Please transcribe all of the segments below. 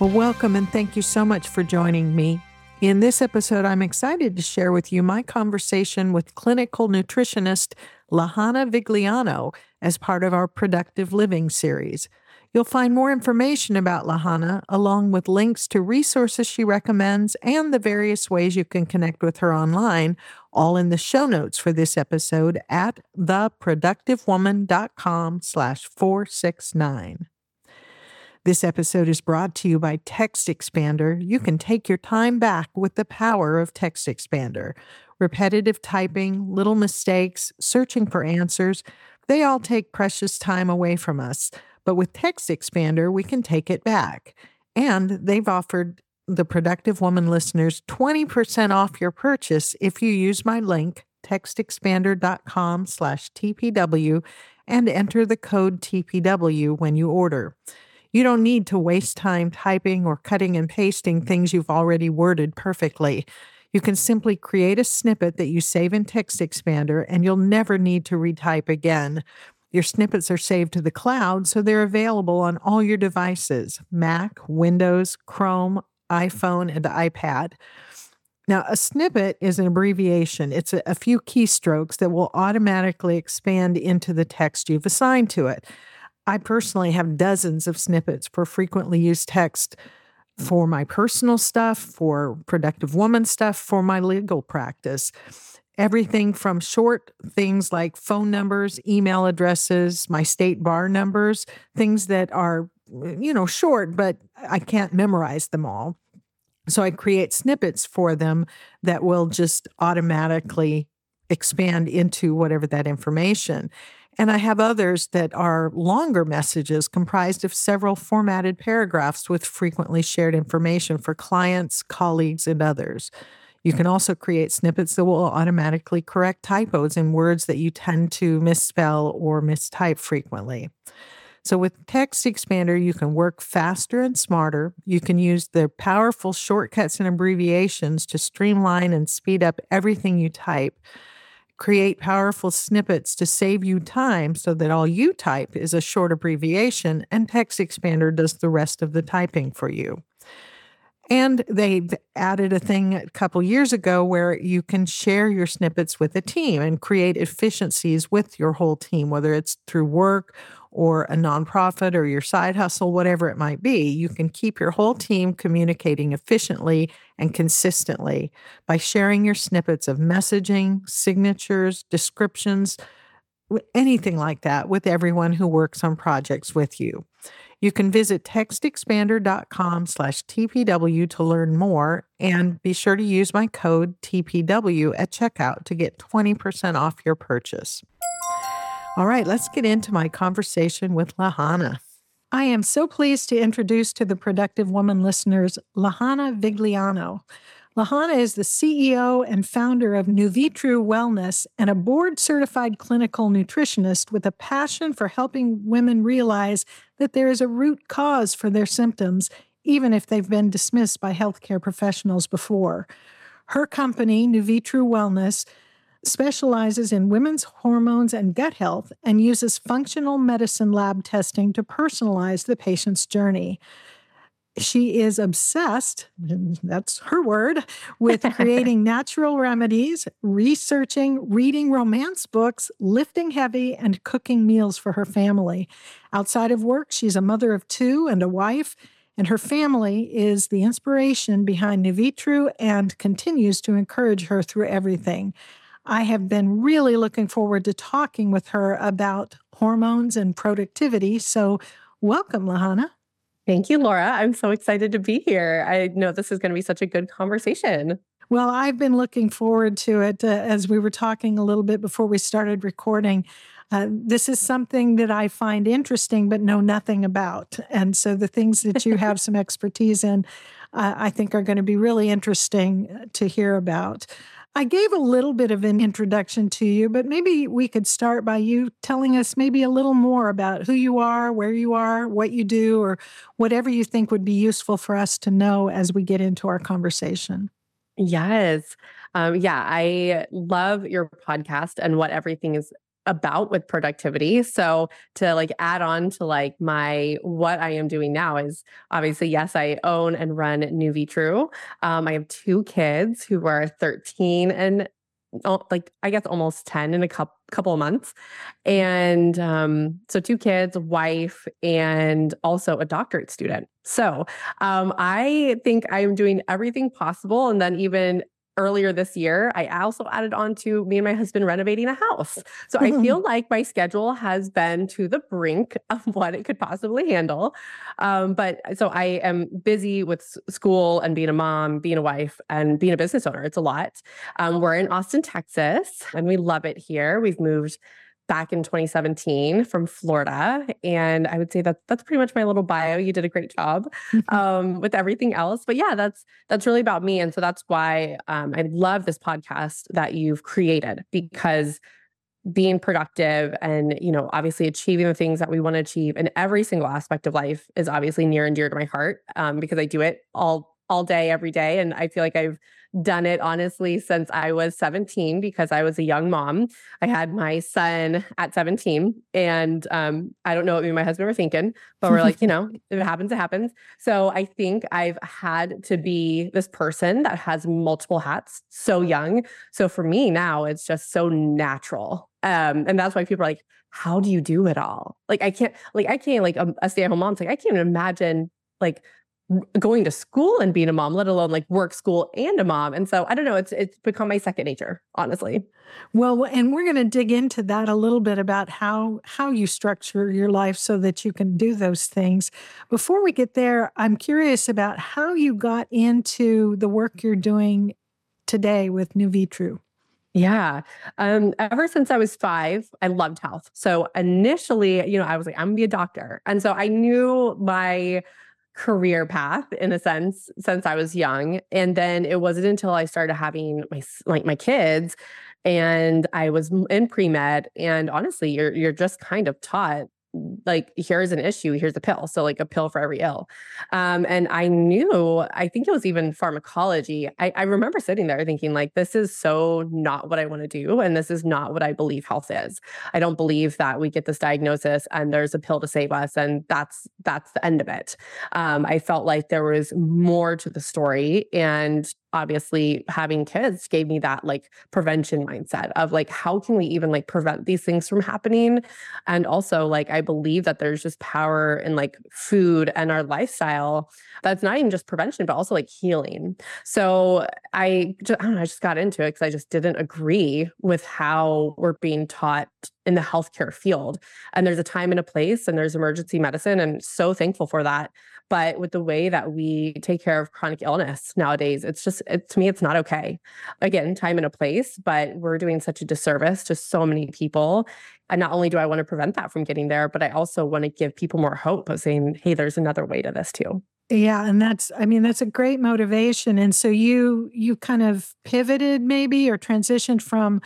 Well, welcome and thank you so much for joining me. In this episode, I'm excited to share with you my conversation with clinical nutritionist Lahana Vigliano as part of our Productive Living series. You'll find more information about Lahana, along with links to resources she recommends and the various ways you can connect with her online, all in the show notes for this episode at theproductivewoman.com slash 469. This episode is brought to you by Text Expander. You can take your time back with the power of Text Expander. Repetitive typing, little mistakes, searching for answers, they all take precious time away from us. But with Text Expander, we can take it back. And they've offered the Productive Woman listeners 20% off your purchase if you use my link, textexpander.com slash TPW, and enter the code TPW when you order. You don't need to waste time typing or cutting and pasting things you've already worded perfectly. You can simply create a snippet that you save in Text Expander, and you'll never need to retype again. Your snippets are saved to the cloud, so they're available on all your devices Mac, Windows, Chrome, iPhone, and iPad. Now, a snippet is an abbreviation. It's a, a, few keystrokes that will automatically expand into the text you've assigned to it. I personally have dozens of snippets for frequently used text for my personal stuff, for productive woman stuff, for my legal practice. Everything from short things like phone numbers, email addresses, my state bar numbers, things that are, mm, you know, short, but I can't memorize them all. So I create snippets for them that will just automatically expand into whatever that information. And I have others that are longer messages comprised of several formatted paragraphs with frequently shared information for clients, colleagues, and others. You can also create snippets that will automatically correct typos in words that you tend to misspell or mistype frequently. So, with Text Expander, you can work faster and smarter. You can use the powerful shortcuts and abbreviations to streamline and speed up everything you type create powerful snippets to save you time so that all you type is a short abbreviation and Text Expander does the rest of the typing for you. And they've added a thing a couple years ago where you can share your snippets with a team and create efficiencies with your whole team, whether it's through work or a nonprofit or your side hustle, whatever it might be. You can keep your whole team communicating efficiently and consistently by sharing your snippets of messaging, signatures, descriptions, anything like that with everyone who works on projects with you. You can visit textexpander.com slash TPW to learn more and be sure to use my code TPW at checkout to get 20% off your purchase. All right, let's get into my conversation with Lahana. I am so pleased to introduce to the Productive Woman listeners Lahana Vigliano. Lahana is the CEO and founder of Nuvitru Wellness and a board certified clinical nutritionist with a passion for helping women realize that there is a root cause for their symptoms, even if they've been dismissed by healthcare professionals before. Her company, Nuvitru Wellness, specializes in women's hormones and gut health and uses functional medicine lab testing to personalize the patient's journey. She is obsessed, that's her word, with creating natural remedies, researching, reading romance books, lifting heavy, and cooking meals for her family. Outside of work, she's a mother of two and a wife, and her family is the inspiration behind Nuvitru and continues to encourage her through everything. I have been really looking forward to talking with her about hormones and productivity. So, welcome, Lahana. Thank you, Laura. I'm so excited to be here. I know this is going to be such a good conversation. Well, I've been looking forward to it uh, as we were talking a little bit before we started recording. uh, this is something that I find interesting but know nothing about. And so the things that you have some expertise in, uh, I think are going to be really interesting uh, to hear about. I gave a little bit of an introduction to you, but maybe we could start by you telling us maybe a little more about who you are, where you are, what you do, or whatever you think would be useful for us to know as we get into our conversation. Yes. Um, yeah, I love your podcast and what everything is about with productivity. So to like add on to like my what I am doing now is obviously yes, I own and run NuviTru. Um, I have two kids who are 13 and like I guess almost 10 in a couple couple of months. And um, so two kids, wife, and also a doctorate student. So um, I think I'm doing everything possible and then even earlier this year, I also added on to me and my husband renovating a house. So I feel like my schedule has been to the brink of what it could possibly handle. Um, but so I am busy with school and being a mom, being a wife, and being a business owner. It's a lot. Um, we're in Austin, Texas, and we love it here. We've moved back in 2017 from Florida. And I would say that that's pretty much my little bio. You did a great job um, with everything else. But yeah, that's that's really about me. And so that's why um, I love this podcast that you've created because being productive and you know obviously achieving the things that we want to achieve in every single aspect of life is obviously near and dear to my heart um, because i do it all all day every day and i feel like i've done it honestly since I was 17 because I was a young mom. I had my son at 17, and um, I don't know what me and my husband were thinking, but we're like, you know, if it happens, it happens. So I think I've had to be this person that has multiple hats so young. So for me now, it's just so natural. Um, and that's why people are like, how do you do it all? Like I can't, like I can't, like a, a stay-at-home mom. It's like I can't even imagine like going to school and being a mom, let alone like work, school, and a mom. And so I don't know, it's it's become my second nature, honestly. Well, and we're going to dig into that a little bit about how how you structure your life so that you can do those things. Before we get there, I'm curious about how you got into the work you're doing today with NuviTru. Yeah. Um, ever since I was five, I loved health. So initially, you know, I was like, I'm gonna be a doctor. And so I knew my career path in a sense since I was young. And then it wasn't until I started having my like my kids and I was in pre-med and honestly you're you're just kind of taught like here's an issue here's a pill. So like a pill for every ill. Um, and i knew i think it was even pharmacology. I, I remember sitting there thinking like this is so not what i want to do and this is not what i believe health is. I don't believe that we get this diagnosis and there's a pill to save us and that's that's the end of it. Um, i felt like there was more to the story and obviously having kids gave me that like prevention mindset of like how can we even like prevent these things from happening? And also like i believe that there's just power in like food and our lifestyle that's not even just prevention but also like healing. So i just, I, know, I just got into it because i just didn't agree with how we're being taught in the healthcare field. And there's a time and a place and there's emergency medicine and so thankful for that but with the way that we take care of chronic illness nowadays, it's just, it, to me, it's not okay. Again, time and a place, but we're doing such a disservice to so many people. And not only do I want to prevent that from getting there, but I also want to give people more hope of saying, hey, there's another way to this too. Yeah, and that's I mean that's a great motivation and so you you kind of pivoted maybe or transitioned from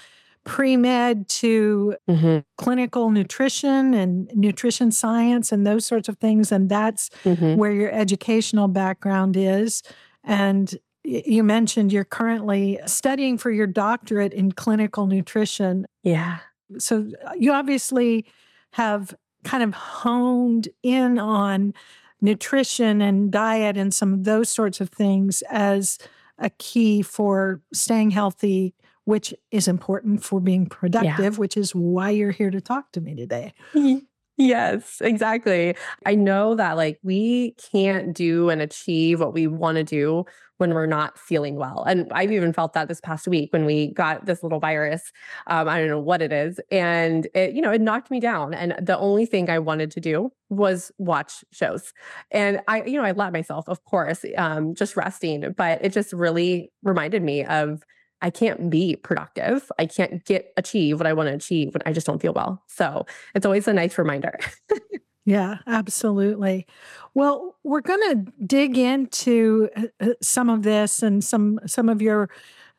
pre-med to mm-hmm. clinical nutrition and nutrition science and those sorts of things and that's mm-hmm. where your educational background is and you mentioned you're currently studying for your doctorate in clinical nutrition yeah so uh, you obviously have kind of honed in on nutrition and diet and some of those sorts of things as a key for staying healthy which is important for being productive, yeah. which is why you're here to talk to me today. Yes, exactly. I know that like we can't do and achieve what we want to do when we're not feeling well. And I've even felt that this past week when we got this little virus. Um, I don't know what it is. And it, you know, it knocked me down. And the only thing I wanted to do was watch shows. And I, you know, I let myself, of course, um, just resting, but it just really reminded me of I can't be productive. I can't get achieve what I want to achieve when I just don't feel well. So it's always a nice reminder. Yeah, absolutely. Well, we're going to dig into uh, uh, some of this and some some of your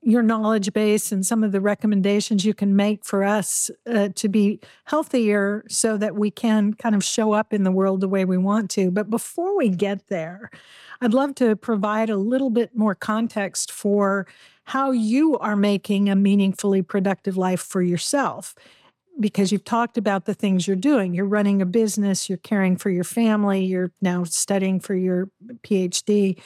your knowledge base and some of the recommendations you can make for us uh, to be healthier so that we can kind of show up in the world the way we want to. But before we get there, I'd love to provide a little bit more context for how you are making a meaningfully productive life for yourself because you've talked about the things you're doing. You're running a business, you're caring for your family, you're now studying for your PhD.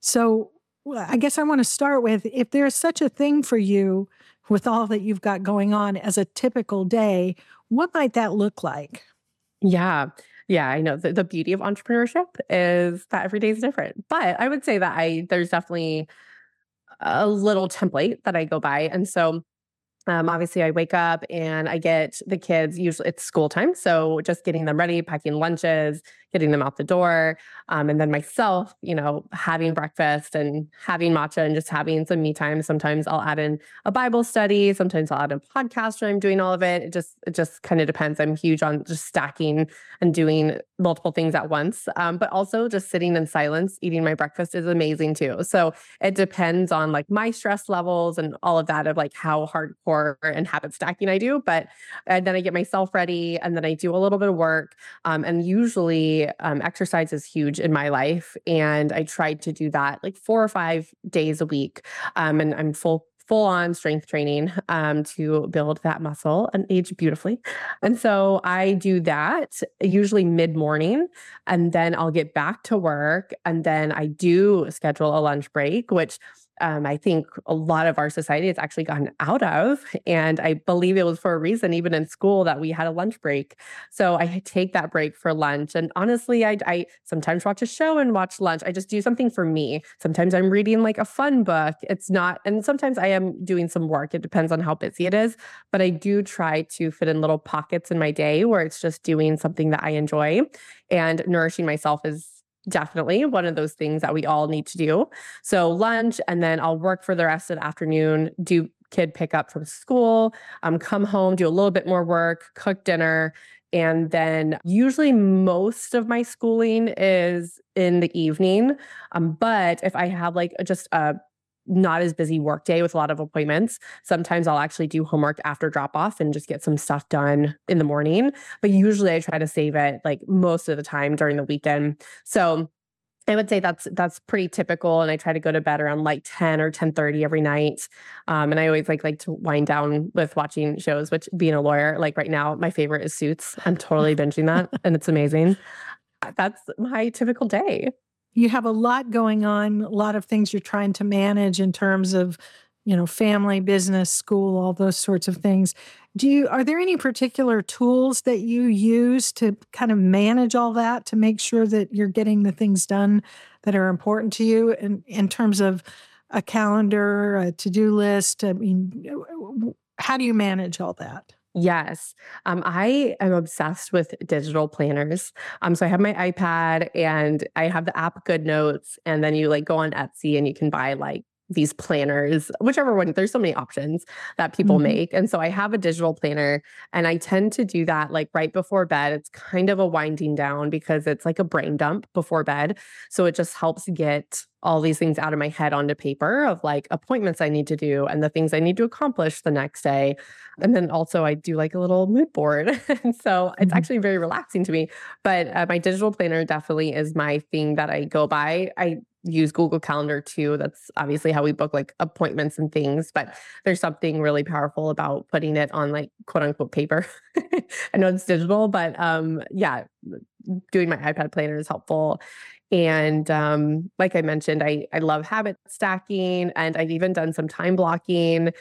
So, I guess I want to start with if there's such a thing for you with all that you've got going on as a typical day, what might that look like? Yeah. Yeah, I know the, the beauty of entrepreneurship is that every day is different. But I would say that I there's definitely a little template that I go by. And so um, obviously, I wake up and I get the kids, usually it's school time. So just getting them ready, packing lunches, getting them out the door. Um, and then myself, you know, having breakfast and having matcha and just having some me time. Sometimes I'll add in a Bible study. Sometimes I'll add a podcast when I'm doing all of it. It just, it just kind of depends. I'm huge on just stacking and doing multiple things at once. Um, but also just sitting in silence, eating my breakfast is amazing too. So it depends on like my stress levels and all of that of like how hardcore and habit stacking I do. But and then I get myself ready and then I do a little bit of work. Um, and usually um, exercise is huge in my life. And I tried to do that like four or five days a week. Um, and I'm full full on strength training um, to build that muscle and age beautifully. And so I do that usually mid morning, and then I'll get back to work. And then I do schedule a lunch break, which um, I think a lot of our society has actually gotten out of. And I believe it was for a reason, even in school, that we had a lunch break. So I take that break for lunch. And honestly, I, I sometimes watch a show and watch lunch. I just do something for me. Sometimes I'm reading like a fun book. It's not, and sometimes I am doing some work. It depends on how busy it is. But I do try to fit in little pockets in my day where it's just doing something that I enjoy. And nourishing myself is definitely one of those things that we all need to do. So lunch, and then I'll work for the rest of the afternoon, do kid pick up from school, um, come home, do a little bit more work, cook dinner. And then usually most of my schooling is in the evening. Um, but if I have like just a not as busy work day with a lot of appointments. Sometimes I'll actually do homework after drop off and just get some stuff done in the morning. But usually I try to save it like most of the time during the weekend. So I would say that's that's pretty typical, and I try to go to bed around like ten or ten thirty every night. Um, and I always like like to wind down with watching shows. Which, being a lawyer, like right now, my favorite is Suits. I'm totally binging that, and it's amazing. That's my typical day you have a lot going on, a lot of things you're trying to manage in terms of, you know, family, business, school, all those sorts of things. Do you are there any particular tools that you use to kind of manage all that to make sure that you're getting the things done that are important to you in, in terms of a calendar, a to-do list? I mean, how do you manage all that? Yes. Um, I am obsessed with digital planners. Um, so I have my iPad and I have the app Good Notes, and then you like go on Etsy and you can buy like these planners, whichever one, there's so many options that people mm-hmm. make. And so I have a digital planner and I tend to do that like right before bed. It's kind of a winding down because it's like a brain dump before bed. So it just helps get all these things out of my head onto paper of like appointments I need to do and the things I need to accomplish the next day. And then also I do like a little mood board. and so mm-hmm. it's actually very relaxing to me. But uh, my digital planner definitely is my thing that I go by. I use Google Calendar too. That's obviously how we book like appointments and things, but there's something really powerful about putting it on like quote unquote paper. I know it's digital, but um yeah, doing my iPad planner is helpful. And um, like I mentioned, I, I love habit stacking and I've even done some time blocking.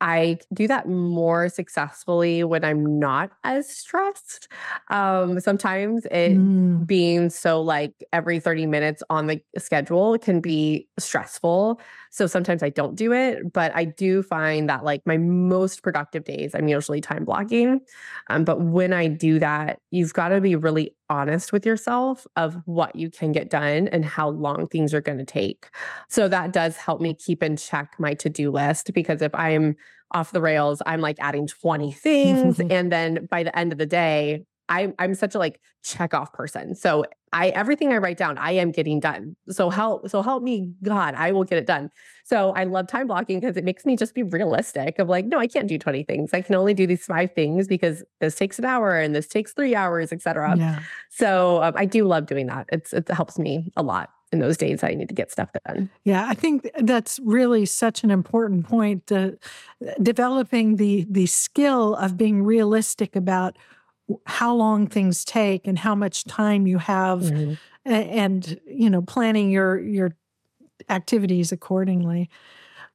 I do that more successfully when I'm not as stressed. Um, sometimes it mm. being so like every 30 minutes on the schedule can be stressful. So sometimes I don't do it, but I do find that like my most productive days, I'm usually time blocking. Um, but when I do that, you've got to be really honest with yourself of what you can get done and how long things are going to take. So that does help me keep in check my to do list because if I'm off the rails, I'm like adding 20 things. and then by the end of the day, I, I'm such a like check off person. So I everything I write down, I am getting done. So help, so help me, God, I will get it done. So I love time blocking because it makes me just be realistic of like, no, I can't do 20 things. I can only do these five things because this takes an hour and this takes three hours, etc. Yeah. So um, I do love doing that. It's it helps me a lot in those days I need to get stuff done. Yeah, I think that's really such an important point. Uh, developing the the skill of being realistic about how long things take and how much time you have mm-hmm. and you know planning your your activities accordingly.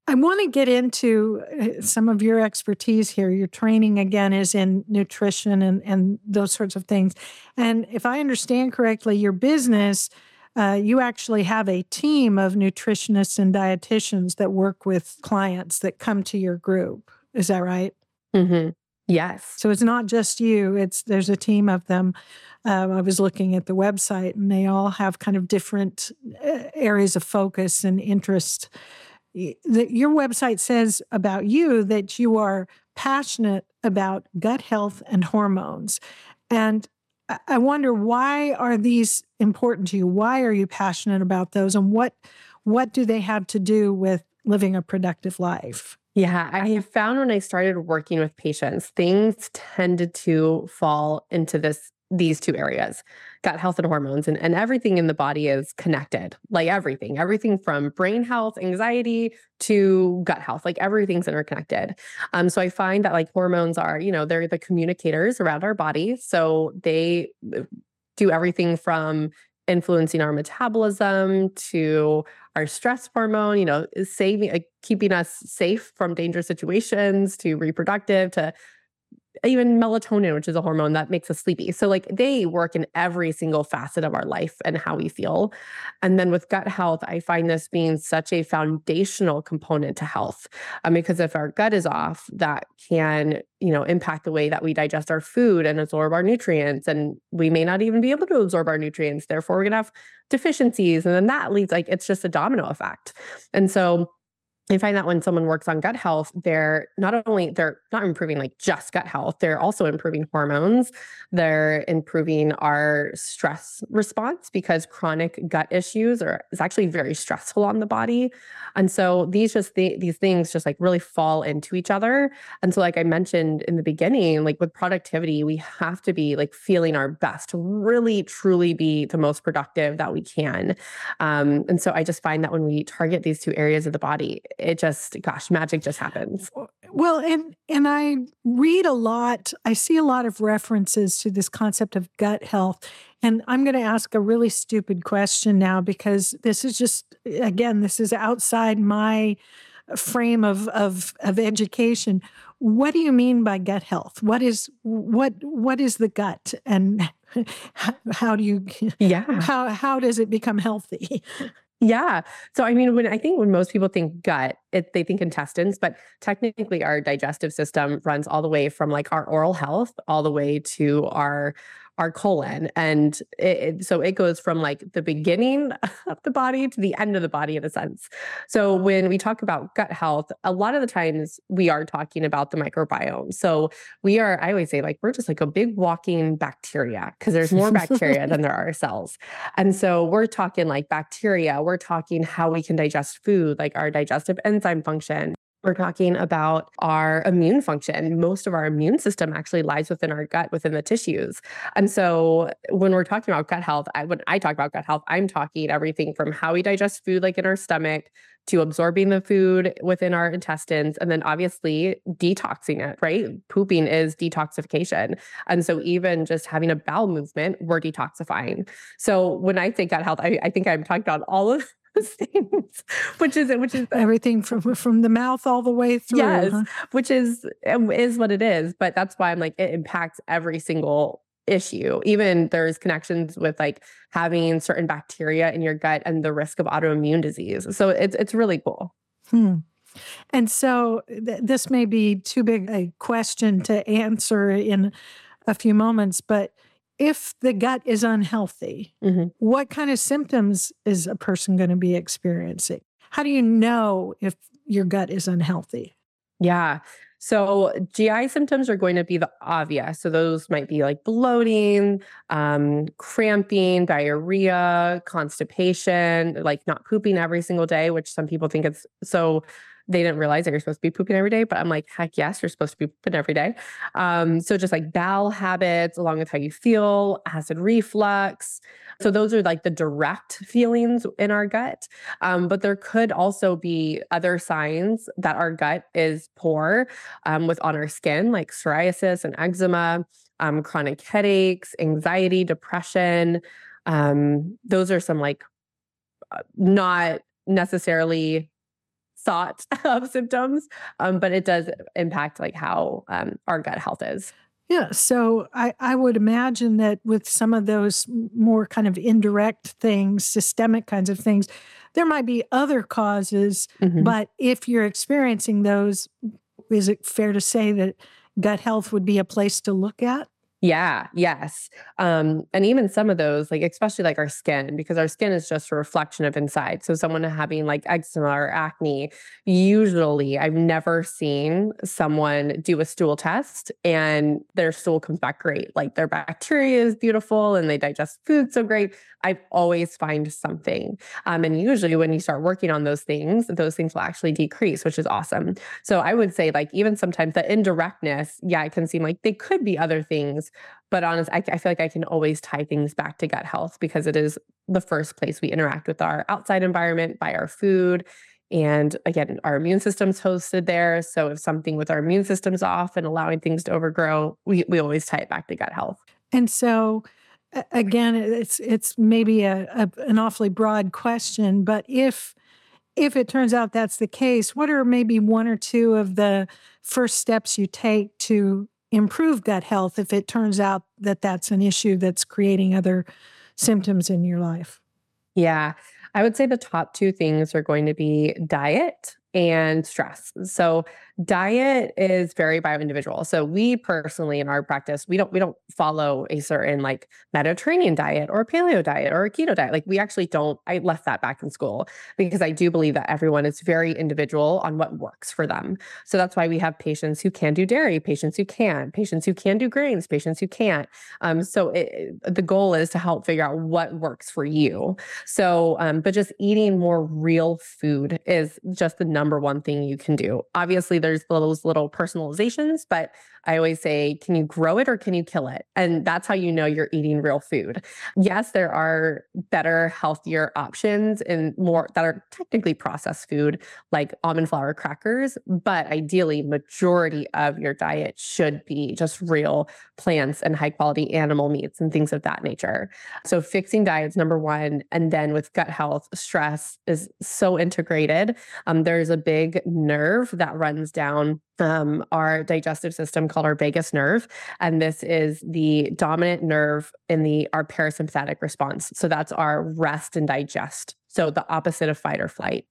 I want to get into uh, some of your expertise here. Your training again is in nutrition and and those sorts of things. And if i understand correctly your business uh, you actually have a team of nutritionists and dietitians that work with clients that come to your group. Is that right? Mm-hmm. Yes. So it's not just you, it's there's a team of them. Um, I was looking at the website and they all have kind of different uh, areas of focus and interest. Your website says about you that you are passionate about gut health and hormones. And I wonder why are these important to you? Why are you passionate about those and what what do they have to do with living a productive life? Yeah, I have found when I started working with patients, things tended to fall into this these two areas gut health and hormones and, and everything in the body is connected like everything everything from brain health anxiety to gut health like everything's interconnected. Um, so i find that like hormones are you know they're the communicators around our body so they uh, do everything from influencing our metabolism to our stress hormone, you know, saving, uh, keeping us safe from dangerous situations to reproductive to even melatonin, which is a hormone that makes us sleepy. So, like, they work in every single facet of our life and how we feel. And then with gut health, I find this being such a foundational component to health. Um, because if our gut is off, that can, you know, impact the way that we digest our food and absorb our nutrients. And we may not even be able to absorb our nutrients. Therefore, we're going to have deficiencies. And then that leads, like, it's just a domino effect. And so, I find that when someone works on gut health, they're not only they're not improving like just gut health, they're also improving hormones. They're improving our stress response because chronic gut issues are is actually very stressful on the body. And so these just th- these things just like really fall into each other. And so like I mentioned in the beginning, like with productivity, we have to be like feeling our best to really truly be the most productive that we can. Um, and so I just find that when we target these two areas of the body, it just gosh magic just happens. Well and and i read a lot i see a lot of references to this concept of gut health and i'm going to ask a really stupid question now because this is just again this is outside my frame of of of education. What do you mean by gut health? What is what what is the gut and how, do you yeah. how how does it become healthy yeah. So I mean, when I think when most people think gut, it, they think intestines, but technically our digestive system runs all the way from like our oral health all the way to our our colon. And it, it, so it goes from like the beginning of the body to the end of the body in a sense. So when we talk about gut health, a lot of the times we are talking about the microbiome. So we are, I always say, like, we're just like a big walking bacteria because there's more bacteria than there are cells. And so we're talking like bacteria, we're talking how we can digest food, like our digestive enzyme function. We're talking about our immune function. Most of our immune system actually lies within our gut, within the tissues. And so when we're talking about gut health, I, when I talk about gut health, I'm talking everything from how we digest food, like in our stomach, to absorbing the food within our intestines, and then obviously detoxing it, right? Pooping is detoxification. And so even just having a bowel movement, we're detoxifying. So when I think gut health, I, I think I'm talking about all of those things, which is which is everything from from the mouth all the way through. Yes, huh? which is um, is what it is. But that's why I'm like it impacts every single issue. Even there's connections with like having certain bacteria in your gut and the risk of autoimmune disease. So it's it's really cool. Hmm. And so th- this may be too big a question to answer in a few moments, but if the gut is unhealthy, mm-hmm. what kind of symptoms is a person going to be experiencing? How do you know if your gut is unhealthy? Yeah. So GI symptoms are going to be the obvious. So those might be like bloating, um, cramping, diarrhea, constipation, like not pooping every single day, which some people think it's so they didn't realize that you're supposed to be pooping every day, but I'm like, heck yes, you're supposed to be pooping every day. Um, so just like bowel habits, along with how you feel, acid reflux. So those are like the direct feelings in our gut. Um, but there could also be other signs that our gut is poor um, with on our skin, like psoriasis and eczema, um, chronic headaches, anxiety, depression. Um, those are some like uh, not necessarily thought of symptoms, um, but it does impact like how um, our gut health is. Yeah, so I, I would imagine that with some of those more kind of indirect things, systemic kinds of things, there might be other causes. Mm-hmm. But if you're experiencing those, is it fair to say that gut health would be a place to look at? Yeah, yes. Um, and even some of those, like especially like our skin, because our skin is just a reflection of inside. So someone having like eczema or acne, usually I've never seen someone do a stool test and their stool comes back great. Like their bacteria is beautiful and they digest food so great. I always find something. Um, and usually when you start working on those things, those things will actually decrease, which is awesome. So I would say like even sometimes the indirectness, yeah, it can seem like they could be other things but honest, I, I feel like I can always tie things back to gut health because it is the first place we interact with our outside environment by our food. And again, our immune system's hosted there. So if something with our immune system's off and allowing things to overgrow, we, we always tie it back to gut health. And so again, it's it's maybe a, a an awfully broad question, but if if it turns out that's the case, what are maybe one or two of the first steps you take to improve gut health if it turns out that that's an issue that's creating other symptoms in your life? Yeah, I would say the top two things are going to be diet and stress. So diet is very bio individual. So we personally in our practice, we don't we don't follow a certain like Mediterranean diet or a paleo diet or a keto diet. Like we actually don't I left that back in school because I do believe that everyone is very individual on what works for them. So that's why we have patients who can do dairy, patients who can't, patients who can do grains, patients who can't. Um, so it, the goal is to help figure out what works for you. So um, but just eating more real food is just the number one thing you can do. Obviously there's those little personalizations, but I always say, can you grow it or can you kill it? And that's how you know you're eating real food. Yes, there are better, healthier options and more that are technically processed food, like almond flour crackers, but ideally, majority of your diet should be just real plants and high quality animal meats and things of that nature. So fixing diets, number one, and then with gut health, stress is so integrated. Um, there's a big nerve that runs down um, our digestive system called our vagus nerve. And this is the dominant nerve in the our parasympathetic response. So that's our rest and digest. So the opposite of fight or flight.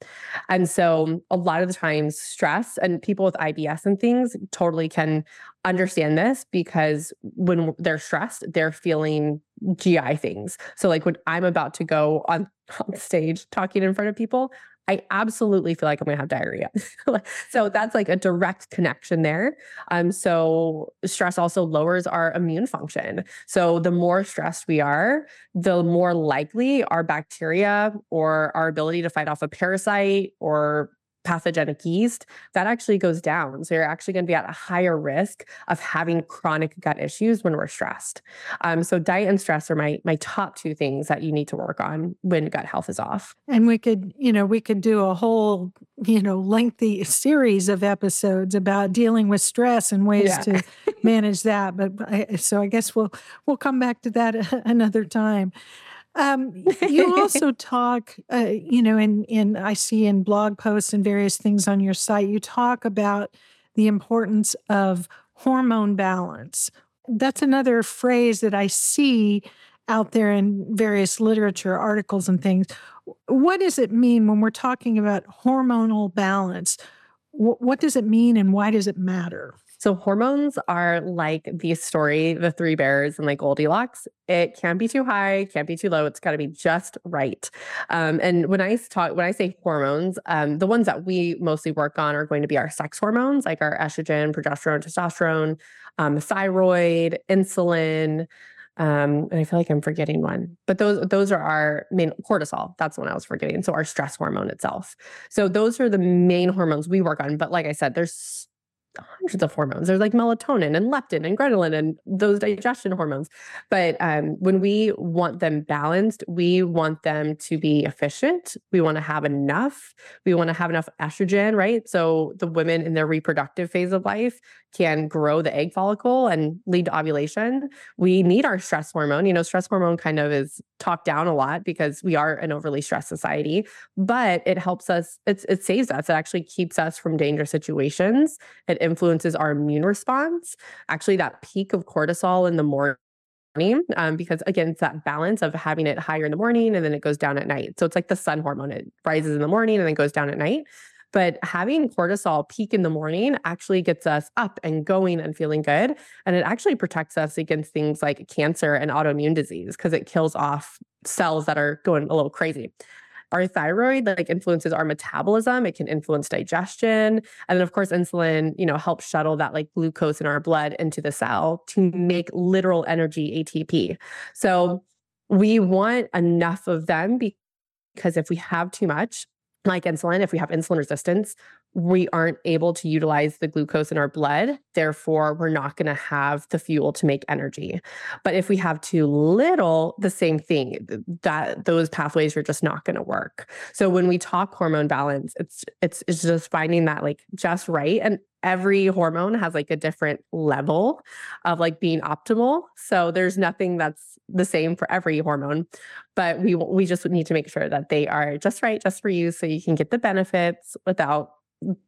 And so a lot of the times stress and people with IBS and things totally can understand this because when they're stressed, they're feeling GI things. So like when I'm about to go on, on stage talking in front of people, I absolutely feel like I'm going to have diarrhea. so that's like a direct connection there. Um, so stress also lowers our immune function. So the more stressed we are, the more likely our bacteria or our ability to fight off a parasite or pathogenic yeast, that actually goes down. So you're actually going to be at a higher risk of having chronic gut issues when we're stressed. Um, so diet and stress are my my top two things that you need to work on when gut health is off. And we could, you know, we could do a whole, you know, lengthy series of episodes about dealing with stress and ways yeah. to manage that. But I, so I guess we'll we'll come back to that another time. Um, you also talk, uh, you know, in in I see in blog posts and various things on your site, you talk about the importance of hormone balance. That's another phrase that I see out there in various literature articles and things. What does it mean when we're talking about hormonal balance? what does it mean and why does it matter? So hormones are like the story, the three bears and like Goldilocks. It can't be too high, can't be too low. It's got to be just right. Um, and when I talk, when I say hormones, um, the ones that we mostly work on are going to be our sex hormones, like our estrogen, progesterone, testosterone, um, thyroid, insulin. Um, and I feel like I'm forgetting one, but those those are our main cortisol. That's the one I was forgetting. So our stress hormone itself. So those are the main hormones we work on. But like I said, there's hundreds of hormones. There's like melatonin and leptin and ghrelin and those digestion hormones. But um, when we want them balanced, we want them to be efficient. We want to have enough. We want to have enough estrogen, right? So the women in their reproductive phase of life can grow the egg follicle and lead to ovulation. We need our stress hormone. You know, stress hormone kind of is talked down a lot because we are an overly stressed society, but it helps us, it saves us. It actually keeps us from dangerous situations. It influences our immune response. Actually, that peak of cortisol in the morning um, because again, it's that balance of having it higher in the morning and then it goes down at night. So it's like the sun hormone. It rises in the morning and then goes down at night. But having cortisol peak in the morning actually gets us up and going and feeling good. And it actually protects us against things like cancer and autoimmune disease because it kills off cells that are going a little crazy. Our thyroid like influences our metabolism. It can influence digestion. And then of course, insulin, you know, helps shuttle that like glucose in our blood into the cell to make literal energy ATP. So we want enough of them because if we have too much, like insulin, if we have insulin resistance, we aren't able to utilize the glucose in our blood. Therefore, we're not going to have the fuel to make energy. But if we have too little, the same thing, that those pathways are just not going to work. So when we talk hormone balance, it's it's it's just finding that like just right. And every hormone has like a different level of like being optimal. So there's nothing that's the same for every hormone, but we we just need to make sure that they are just right, just for you, so you can get the benefits without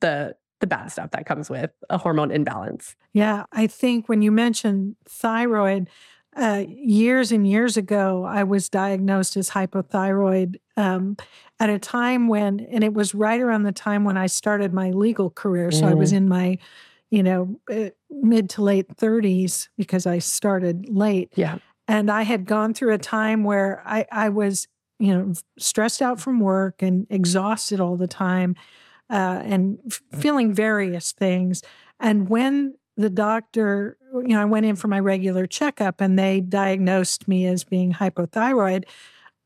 the the bad stuff that comes with a hormone imbalance. Yeah, I think when you mentioned thyroid, uh, years and years ago, I was diagnosed as hypothyroid um, at a time when, and it was right around the time when I started my legal career. So mm. I was mm. in my, you know, uh, mid to late 30s because I started late. Yeah. And I had gone through a time where I, I was, you know, stressed out from work and exhausted all the time uh, and feeling various things. And when the doctor, you know, I went in for my regular checkup and they diagnosed me as being hypothyroid.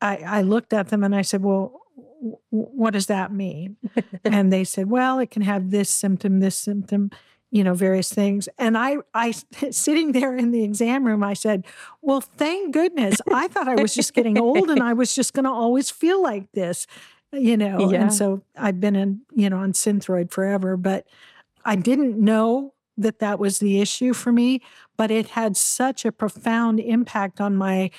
I, I looked at them and I said, Well, w- what does that mean? and they said, Well, it can have this symptom, this symptom, you know, various things. And I, I, sitting there in the exam room, I said, Well, thank goodness. I thought I was just getting old and I was just going to always feel like this you know yeah. and so i've been in you know on synthroid forever but i didn't know that that was the issue for me but it had such a profound impact on my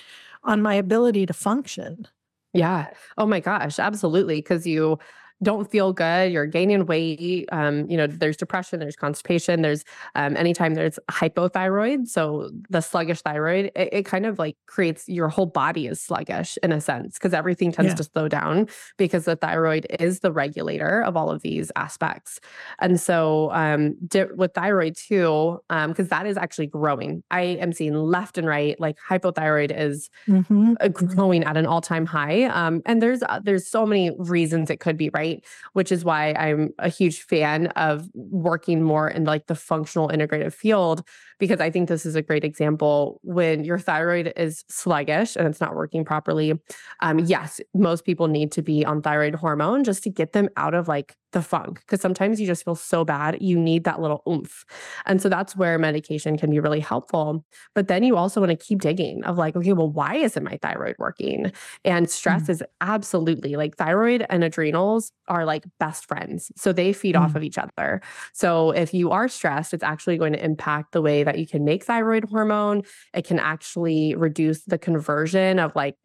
on my ability to function yeah oh my gosh absolutely because you don't feel good, you're gaining weight, um, you know, there's depression, there's constipation, there's um, anytime there's hypothyroid, so the sluggish thyroid, it, it, kind of like creates your whole body is sluggish in a sense because everything tends yeah. to slow down because the thyroid is the regulator of all of these aspects. And so um, di- with thyroid too, because um, that is actually growing. I am seeing left and right, like hypothyroid is mm-hmm. growing at an all time high. Um, and there's uh, there's so many reasons it could be right right? Which is why I'm a huge fan of working more in like the functional integrative field because I think this is a great example when your thyroid is sluggish and it's not working properly. Um, yes, most people need to be on thyroid hormone just to get them out of like the funk because sometimes you just feel so bad you need that little oomph. And so that's where medication can be really helpful. But then you also want to keep digging of like okay well why isn't my thyroid working? And stress mm is absolutely like thyroid and adrenals are like best friends so they feed mm off of each other. So if you are stressed it's actually going to impact the way that you can make thyroid hormone it can actually reduce the conversion of like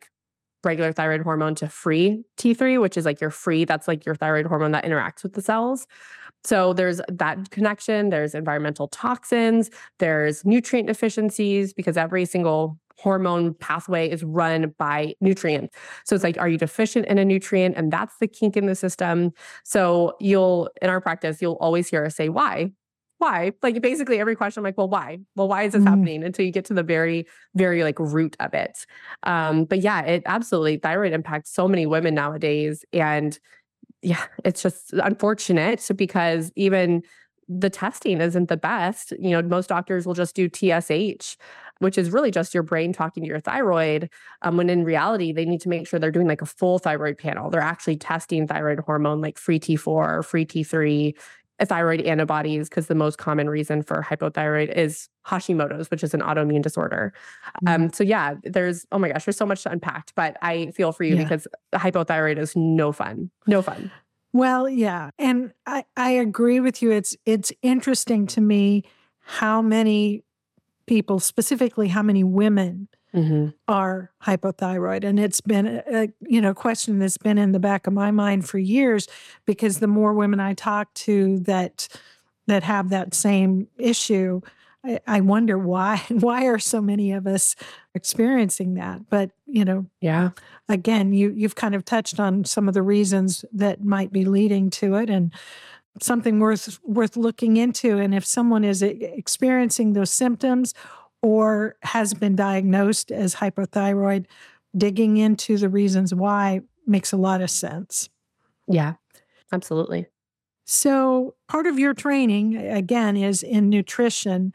regular thyroid hormone to free T3, which is like your free, that's like your thyroid hormone that interacts with the cells. So there's that connection, there's environmental toxins, there's nutrient deficiencies because every single hormone pathway is run by nutrients. So it's like, are you deficient in a nutrient? And that's the kink in the system. So you'll, in our practice, you'll always hear us say, why? Why? Like basically every question, I'm like, well, why? Well, why is this mm. happening? Until you get to the very, very like root of it. Um, but yeah, it absolutely thyroid impacts so many women nowadays. And yeah, it's just unfortunate because even the testing isn't the best. You know, most doctors will just do TSH which is really just your brain talking to your thyroid. Um, when in reality, they need to make sure they're doing like a full thyroid panel. They're actually testing thyroid hormone like free T4, free T3, thyroid antibodies, because the most common reason for hypothyroid is Hashimoto's, which is an autoimmune disorder. Mm-hmm. Um, so yeah, there's oh my gosh, there's so much to unpack, but I feel for you yeah. because hypothyroid is no fun, no fun. Well, yeah, and I I agree with you. It's it's interesting to me how many people, specifically how many women mm-hmm. are hypothyroid. And it's been a, you know question that's been in the back of my mind for years because the more women I talk to that that have that same issue, I, I wonder why why are so many of us experiencing that? But you know, yeah. Again, you you've kind of touched on some of the reasons that might be leading to it, and something worth worth looking into and if someone is experiencing those symptoms or has been diagnosed as hypothyroid digging into the reasons why makes a lot of sense. Yeah absolutely. So part of your training again is in nutrition.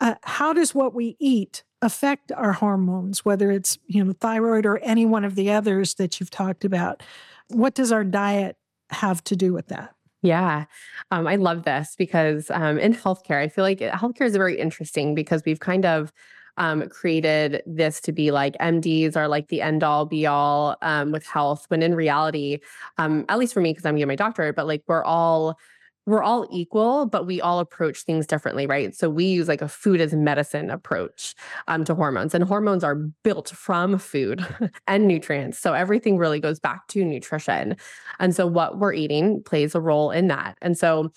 Uh, how does what we eat affect our hormones whether it's you know thyroid or any one of the others that you've talked about? What does our diet have to do with that yeah, um, I love this because um, in healthcare, I feel like healthcare is very interesting because we've kind of um, created this to be like MDs are like the end all be all um, with health, when in reality, um, at least for me, because I'm getting my doctorate, but like we're all we're all equal, but we all approach things differently, right? So we use like a food as medicine approach um, to hormones, and hormones are built from food and nutrients. So everything really goes back to nutrition. And so what we're eating plays a role in that. And so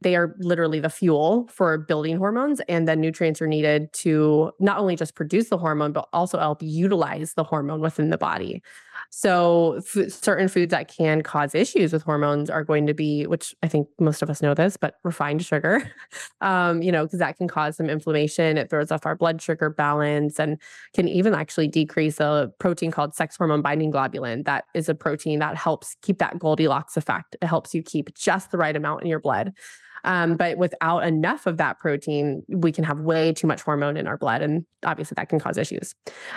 they are literally the fuel for building hormones and then nutrients are needed to not only just produce the hormone but also help utilize the hormone within the body so, f- certain foods that can cause issues with hormones are going to be, which I think most of us know this, but refined sugar, um, you know, because that can cause some inflammation. It throws off our blood sugar balance and can even actually decrease a protein called sex hormone binding globulin. That is a protein that helps keep that Goldilocks effect. It helps you keep just the right amount in your blood. Um, but without enough of that protein, we can have way too much hormone in our blood. And obviously, that can cause issues.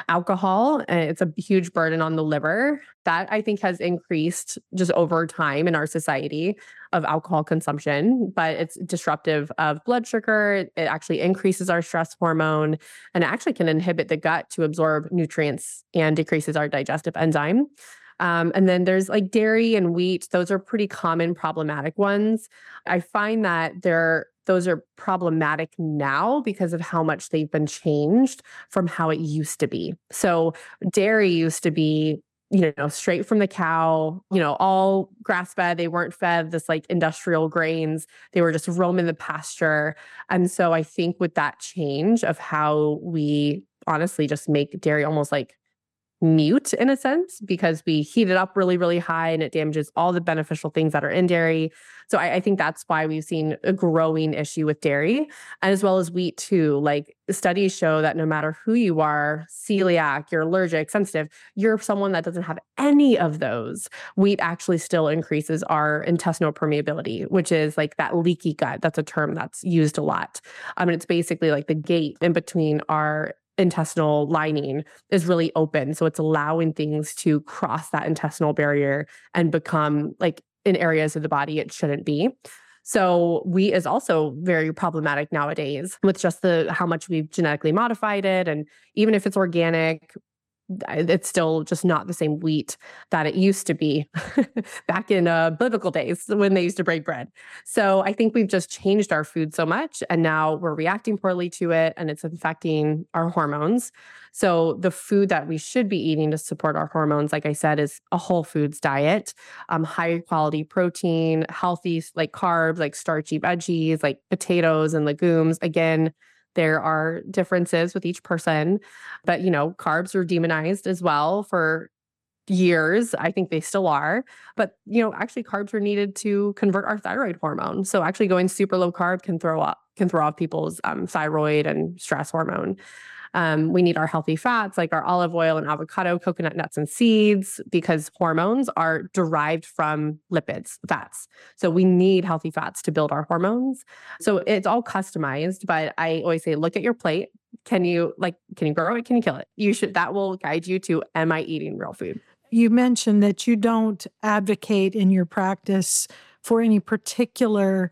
Alcohol, eh, it's a huge burden on the liver. That I think has increased just over time in our society of alcohol consumption, but it's disruptive of blood sugar. It actually increases our stress hormone and it actually can inhibit the gut to absorb nutrients and decreases our digestive enzyme. Um, and then there's like dairy and wheat. Those are pretty common problematic ones. I find that they're those are problematic now because of how much they've been changed from how it used to be. So dairy used to be you know, straight from the cow, you know, all grass fed. They weren't fed this like industrial grains. They were just roaming the pasture. And so I think with that change of how we honestly just make dairy almost like mute in a sense because we heat it up really, really high and it damages all the beneficial things that are in dairy. So I, I, think that's why we've seen a growing issue with dairy as well as wheat too. Like studies show that no matter who you are, celiac, you're allergic, sensitive, you're someone that doesn't have any of those, wheat actually still increases our intestinal permeability, which is like that leaky gut. That's a term that's used a lot. Um, I mean, it's basically like the gate in between our intestinal lining is really open. So it's allowing things to cross that intestinal barrier and become like in areas of the body it shouldn't be. So wheat is also very problematic nowadays with just the how much we've genetically modified it. And even if it's organic, it's still just not the same wheat that it used to be back in uh, biblical days when they used to break bread. So I think we've just changed our food so much, and now we're reacting poorly to it, and it's affecting our hormones. So the food that we should be eating to support our hormones, like I said, is a whole foods diet, um, high quality protein, healthy like carbs, like starchy veggies, like potatoes and legumes. Again there are differences with each person, but you know, carbs are demonized as well for years. I think they still are. But you know, actually carbs are needed to convert our thyroid hormone. So actually going super low carb can throw up can throw off people's um, thyroid and stress hormone. Um, we need our healthy fats like our olive oil and avocado, coconut nuts, and seeds because hormones are derived from lipids, fats. So we need healthy fats to build our hormones. So it's all customized, but I always say, look at your plate. Can you like, can you grow it? Can you kill it? You should, that will guide you to, am I eating real food? You mentioned that you don't advocate in your practice for any particular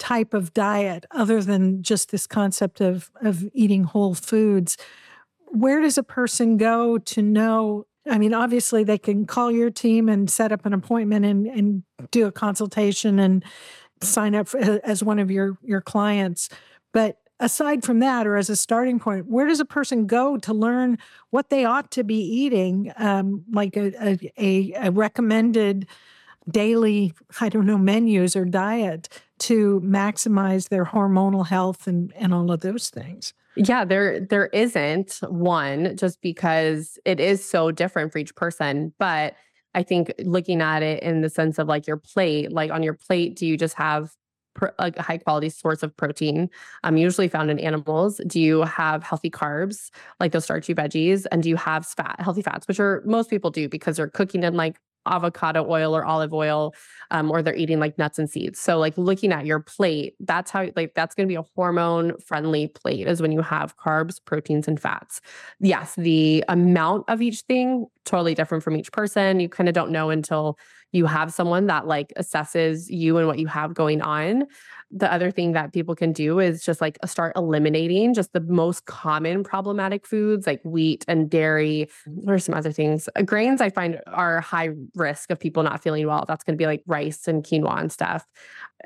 type of diet other than just this concept of of eating whole foods where does a person go to know? I mean obviously they can call your team and set up an appointment and and do a consultation and sign up for, as one of your your clients. But aside from that or as a starting point where does a person go to learn what they ought to be eating? Um, like a, a, a recommended daily i don't know menus or diet to maximize their hormonal health and, and all of those things? Yeah, there there isn't one just because it is so different for each person. But I think looking at it in the sense of like your plate, like on your plate, do you just have a high quality source of protein, um, usually found in animals? Do you have healthy carbs, like those starchy veggies? And do you have fat, healthy fats, which are most people do because they're cooking in like avocado oil or olive oil um, or they're eating like nuts and seeds. So like looking at your plate that's how like that's going to be a hormone friendly plate is when you have carbs proteins and fats. Yes the amount of each thing totally different from each person. You kind of don't know until you have someone that like assesses you and what you have going on the other thing that people can do is just like start eliminating just the most common problematic foods like wheat and dairy. What are some other things? Uh, grains I find are high risk of people not feeling well. That's going to be like rice and quinoa and stuff,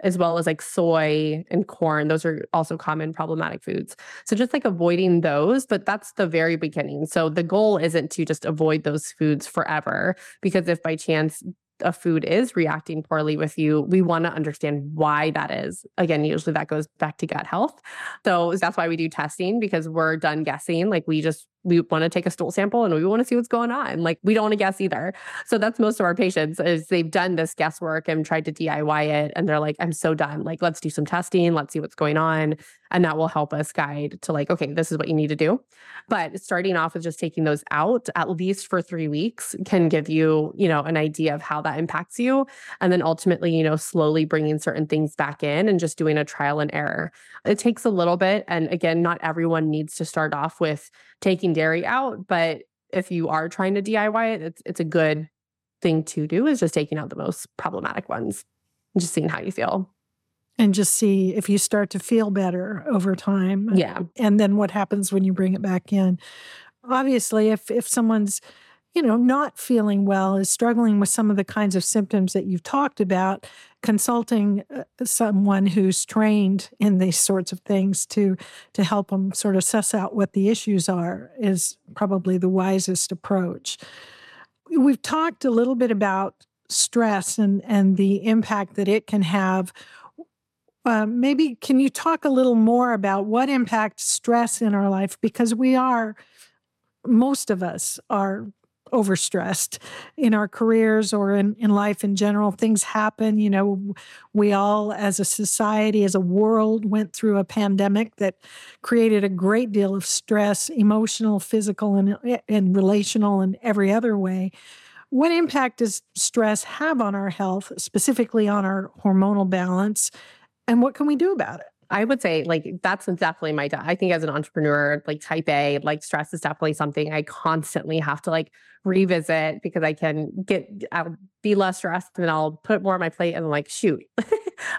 as well as like soy and corn. Those are also common problematic foods. So just like avoiding those, but that's the very beginning. So the goal isn't to just avoid those foods forever, because if by chance a food is reacting poorly with you, we want to understand why that is. Again, usually that goes back to gut health. So that's why we do testing because we're done guessing. Like we just we want to take a stool sample and we want to see what's going on. Like we don't want to guess either. So that's most of our patients is they've done this guesswork and tried to DIY it and they're like, I'm so done. Like let's do some testing, let's see what's going on. And that will help us guide to like, okay, this is what you need to do. But starting off with just taking those out at least for three weeks can give you, you know, an idea of how that impacts you. And then ultimately, you know, slowly bringing certain things back in and just doing a trial and error. It takes a little bit. And again, not everyone needs to start off with taking dairy out, but if you are trying to DIY it, it's it's a good thing to do is just taking out the most problematic ones and just seeing how you feel. And just see if you start to feel better over time. Yeah. And then what happens when you bring it back in. Obviously, if if someone's you know, not feeling well, is struggling with some of the kinds of symptoms that you've talked about, consulting uh, someone who's trained in these sorts of things to to help them sort of suss out what the issues are is probably the wisest approach. We've talked a little bit about stress and and the impact that it can have. Uh, maybe can you talk a little more about what impacts stress in our life because we are most of us are overstressed in our careers or in, in life in general. Things happen. You know, we all, as a society, as a world, went through a pandemic that created a great deal of stress, emotional, physical, and, and relational, and every other way. What impact does stress have on our health, specifically on our hormonal balance? And what can we do about it? I would say like that's definitely my I think as an entrepreneur, like type A, like stress is definitely something I constantly have to like revisit because I can get I'll be less stressed and I'll put more on my plate and I'm like, shoot.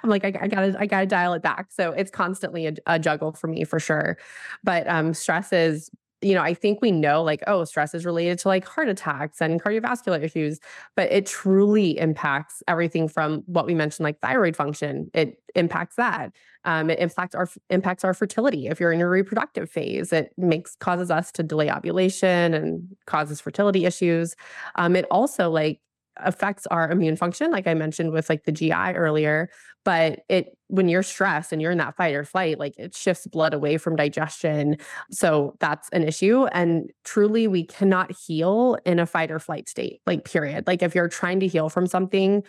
I'm like, I, I, gotta, I gotta dial it back. So it's constantly a, a juggle for me for sure. But um stress is you know, I think we know like, oh, stress is related to like heart attacks and cardiovascular issues, but it truly impacts everything from what we mentioned, like thyroid function. It impacts that. Um, it impacts our impacts our fertility. If you're in your reproductive phase, it makes causes us to delay ovulation and causes fertility issues. Um, it also like affects our immune function, like I mentioned with like the GI earlier. But it when you're stressed and you're in that fight or flight, like it shifts blood away from digestion. So that's an issue. And truly, we cannot heal in a fight or flight state, like period. Like if you're trying to heal from something,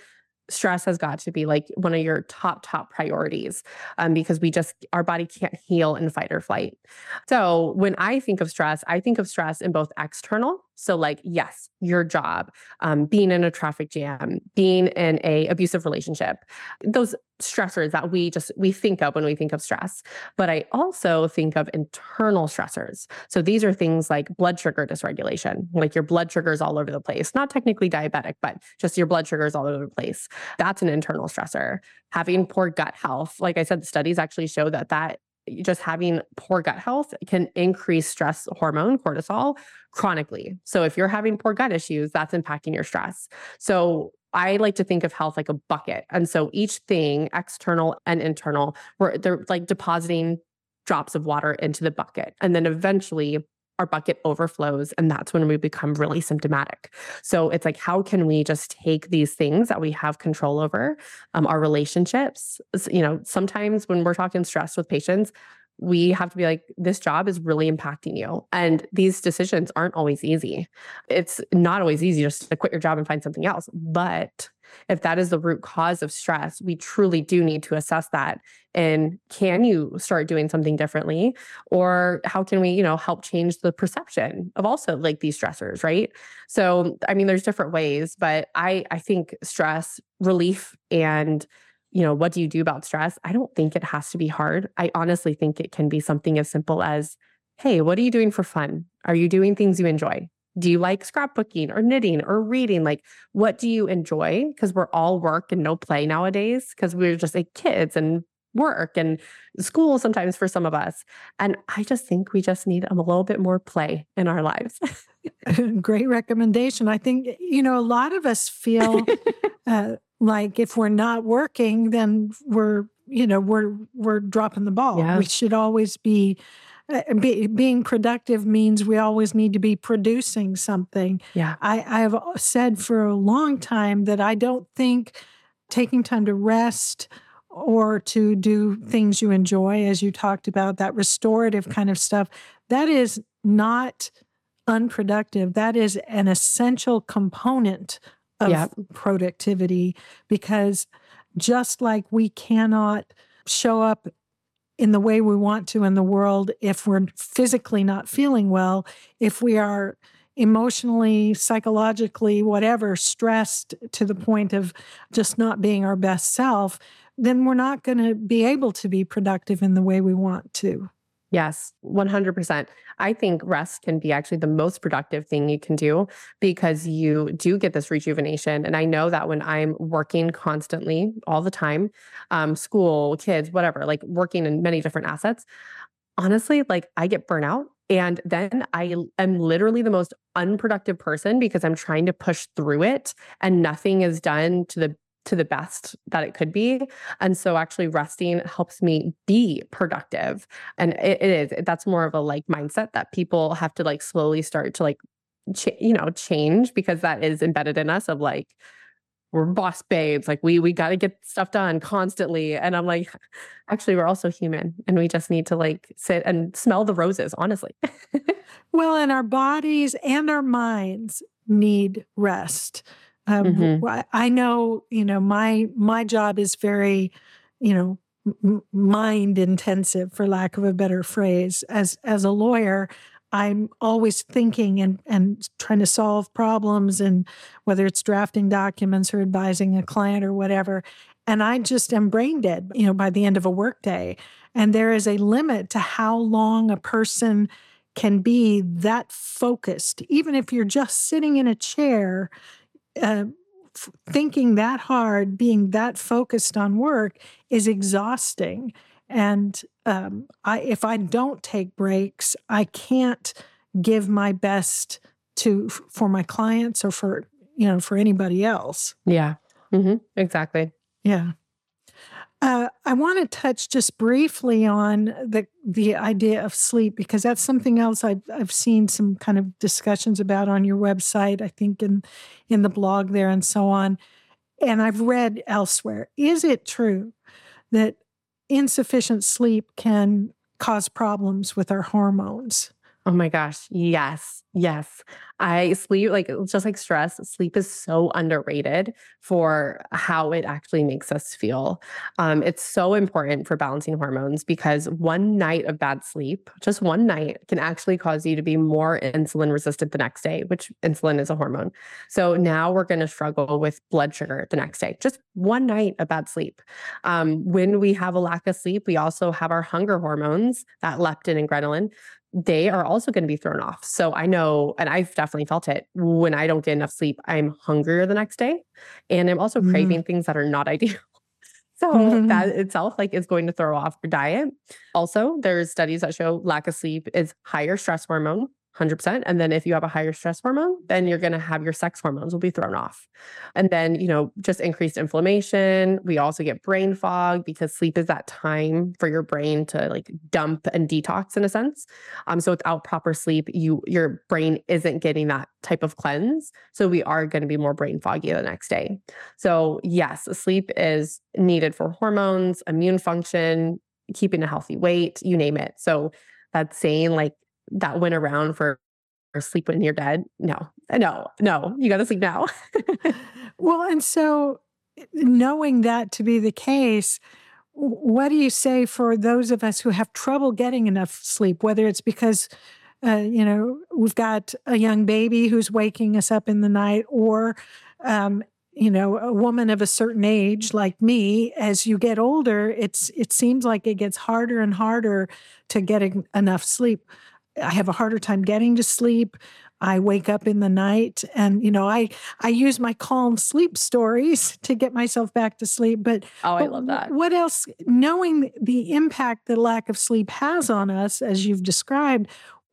stress has got to be like one of your top top priorities um, because we just our body can't heal in fight or flight so when i think of stress i think of stress in both external so like yes your job um, being in a traffic jam being in a abusive relationship those stressors that we just we think of when we think of stress but i also think of internal stressors. So these are things like blood sugar dysregulation like your blood sugar is all over the place not technically diabetic but just your blood sugar is all over the place. That's an internal stressor. Having poor gut health like i said the studies actually show that that just having poor gut health can increase stress hormone cortisol chronically. So if you're having poor gut issues, that's impacting your stress. So I like to think of health like a bucket. And so each thing, external and internal, where they're like depositing drops of water into the bucket. And then eventually our bucket overflows and that's when we become really symptomatic so it's like how can we just take these things that we have control over um, our relationships you know sometimes when we're talking stress with patients we have to be like, this job is really impacting you. And these decisions aren't always easy. It's not always easy just to quit your job and find something else. But if that is the root cause of stress, we truly do need to assess that. And can you start doing something differently? Or how can we, you know, help change the perception of also like these stressors, right? So, I mean, there's different ways, but I I think stress relief and you know, what do you do about stress? I don't think it has to be hard. I honestly think it can be something as simple as, hey, what are you doing for fun? Are you doing things you enjoy? Do you like scrapbooking or knitting or reading? Like, what do you enjoy? Because we're all work and no play nowadays because we're just like kids and work and school sometimes for some of us. And I just think we just need a little bit more play in our lives. Great recommendation. I think, you know, a lot of us feel uh, like if we're not working, then we're, you know, we're, we're dropping the ball. Yeah. We should always be, uh, be, being productive means we always need to be producing something. Yeah. I, I've said for a long time that I don't think taking time to rest or to do things you enjoy, as you talked about, that restorative kind of stuff, that is not unproductive. That is an essential component of yep. productivity because just like we cannot show up in the way we want to in the world if we're physically not feeling well, if we are emotionally, psychologically, whatever, stressed to the point of just not being our best self, then we're not going to be able to be productive in the way we want to. Yes, 100%. I think rest can be actually the most productive thing you can do because you do get this rejuvenation. And I know that when I'm working constantly all the time, um, school, kids, whatever, like working in many different assets, honestly, like I get burnout. And then I am literally the most unproductive person because I'm trying to push through it and nothing is done to the to the best that it could be. And so actually resting helps me be productive. And it, it is, that's more of a like mindset that people have to like slowly start to like, ch- you know, change because that is embedded in us of like, we're boss babes like we we got to get stuff done constantly and i'm like actually we're also human and we just need to like sit and smell the roses honestly well and our bodies and our minds need rest um, mm-hmm. I know, you know, my my job is very, you know, m- mind intensive, for lack of a better phrase. As as a lawyer, I'm always thinking and and trying to solve problems, and whether it's drafting documents or advising a client or whatever. And I just am brain dead, you know, by the end of a workday. And there is a limit to how long a person can be that focused, even if you're just sitting in a chair uh, thinking that hard, being that focused on work is exhausting. And um, I, if I don't take breaks, I can't give my best to for my clients or for you know for anybody else yeah mm-hmm. exactly yeah uh, I want to touch just briefly on the the idea of sleep because that's something else I've I've seen some kind of discussions about on your website. I think in in the blog there and so on, and I've read elsewhere. Is it true that insufficient sleep can cause problems with our hormones? Oh my gosh. Yes. Yes. I sleep like just like stress, sleep is so underrated for how it actually makes us feel. Um, it's so important for balancing hormones because one night of bad sleep, just one night, can actually cause you to be more insulin resistant the next day, which insulin is a hormone. So now we're going to struggle with blood sugar the next day, just one night of bad sleep. Um, when we have a lack of sleep, we also have our hunger hormones, that leptin and ghrelin they are also going to be thrown off. So I know, and I've definitely felt it when I don't get enough sleep, I'm hungrier the next day. And I'm also mm. craving things that are not ideal. So mm-hmm. that itself like is going to throw off your diet. Also, there's studies that show lack of sleep is higher stress hormone, 100%. And then if you have a higher stress hormone, then you're going to have your sex hormones will be thrown off. And then, you know, just increased inflammation. We also get brain fog because sleep is that time for your brain to like dump and detox in a sense. Um, so without proper sleep, you your brain isn't getting that type of cleanse. So we are going to be more brain foggy the next day. So yes, sleep is needed for hormones, immune function, keeping a healthy weight, you name it. So that's saying like that went around for sleep when you're dead. No, no, no, you got to sleep now. well, and so knowing that to be the case, what do you say for those of us who have trouble getting enough sleep, whether it's because uh, you know we've got a young baby who's waking us up in the night, or um, you know a woman of a certain age like me as you get older it's it seems like it gets harder and harder to get enough sleep I have a harder time getting to sleep. I wake up in the night and you know I I use my calm sleep stories to get myself back to sleep but Oh, I love that. What else knowing the impact the lack of sleep has on us as you've described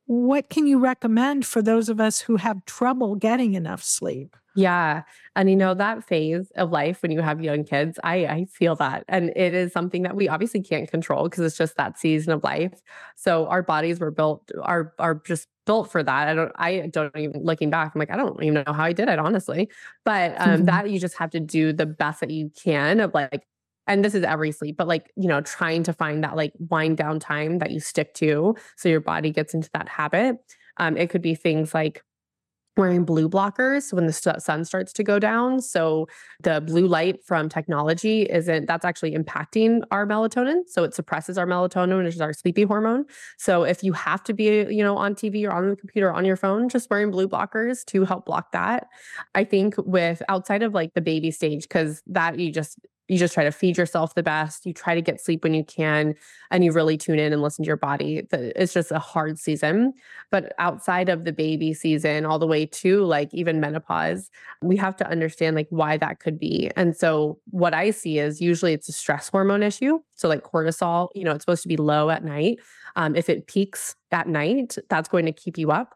what can you recommend for those of us who have trouble getting enough sleep? Yeah. And you know, that phase of life when you have young kids, I, I feel that. And it is something that we obviously can't control because it's just that season of life. So our bodies were built, are are just built for that. I don't, I don't even looking back, I'm like, I don't even know how I did it, honestly. But um, mm-hmm. that you just have to do the best that you can of like, and this is every sleep, but like, you know, trying to find that like wind down time that you stick to so your body gets into that habit. Um, it could be things like wearing blue blockers when the uh, sun starts to go down. So the blue light from technology isn't that's actually impacting our melatonin. So it suppresses our melatonin, which is our sleepy hormone. So if you have to be, you know, on TV or on the computer or on your phone, just wearing blue blockers to help block that. I think with outside of like the baby stage, because that you just you just try to feed yourself the best. You try to get sleep when you can, and you really tune in and listen to your body. It's just a hard season. But outside of the baby season, all the way to like even menopause, we have to understand like why that could be. And so, what I see is usually it's a stress hormone issue. So, like cortisol, you know, it's supposed to be low at night. Um, if it peaks at night, that's going to keep you up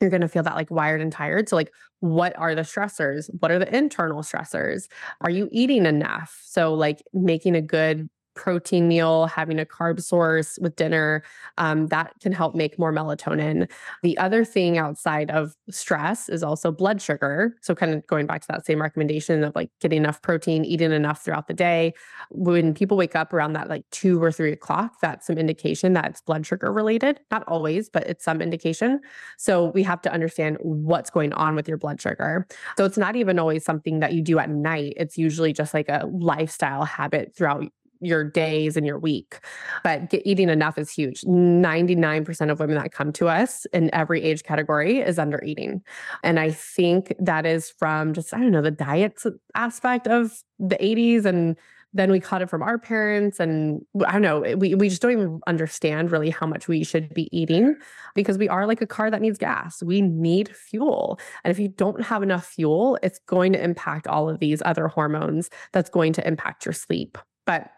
you're going to feel that like wired and tired. So, like, what are the stressors? What are the internal stressors? Are you eating enough? So, like, making a good protein meal, having a carb source with dinner, um, that can help make more melatonin. The other thing outside of stress is also blood sugar. So, kind of going back to that same recommendation of like getting enough protein, eating enough throughout the day. When people wake up around that like two or three o'clock, that's some indication that it's blood sugar related. Not always, but it's some indication. So, we have to understand what's going on with your blood sugar. So, it's not even always something that you do at night, it's usually just like a lifestyle habit throughout your days and your week. But get, eating enough is huge. 99% of women that come to us in every age category is under eating. And I think that is from just, I don't know, the diet aspect of the 80s and then we caught it from our parents and i don't know we, we just don't even understand really how much we should be eating because we are like a car that needs gas we need fuel and if you don't have enough fuel it's going to impact all of these other hormones that's going to impact your sleep but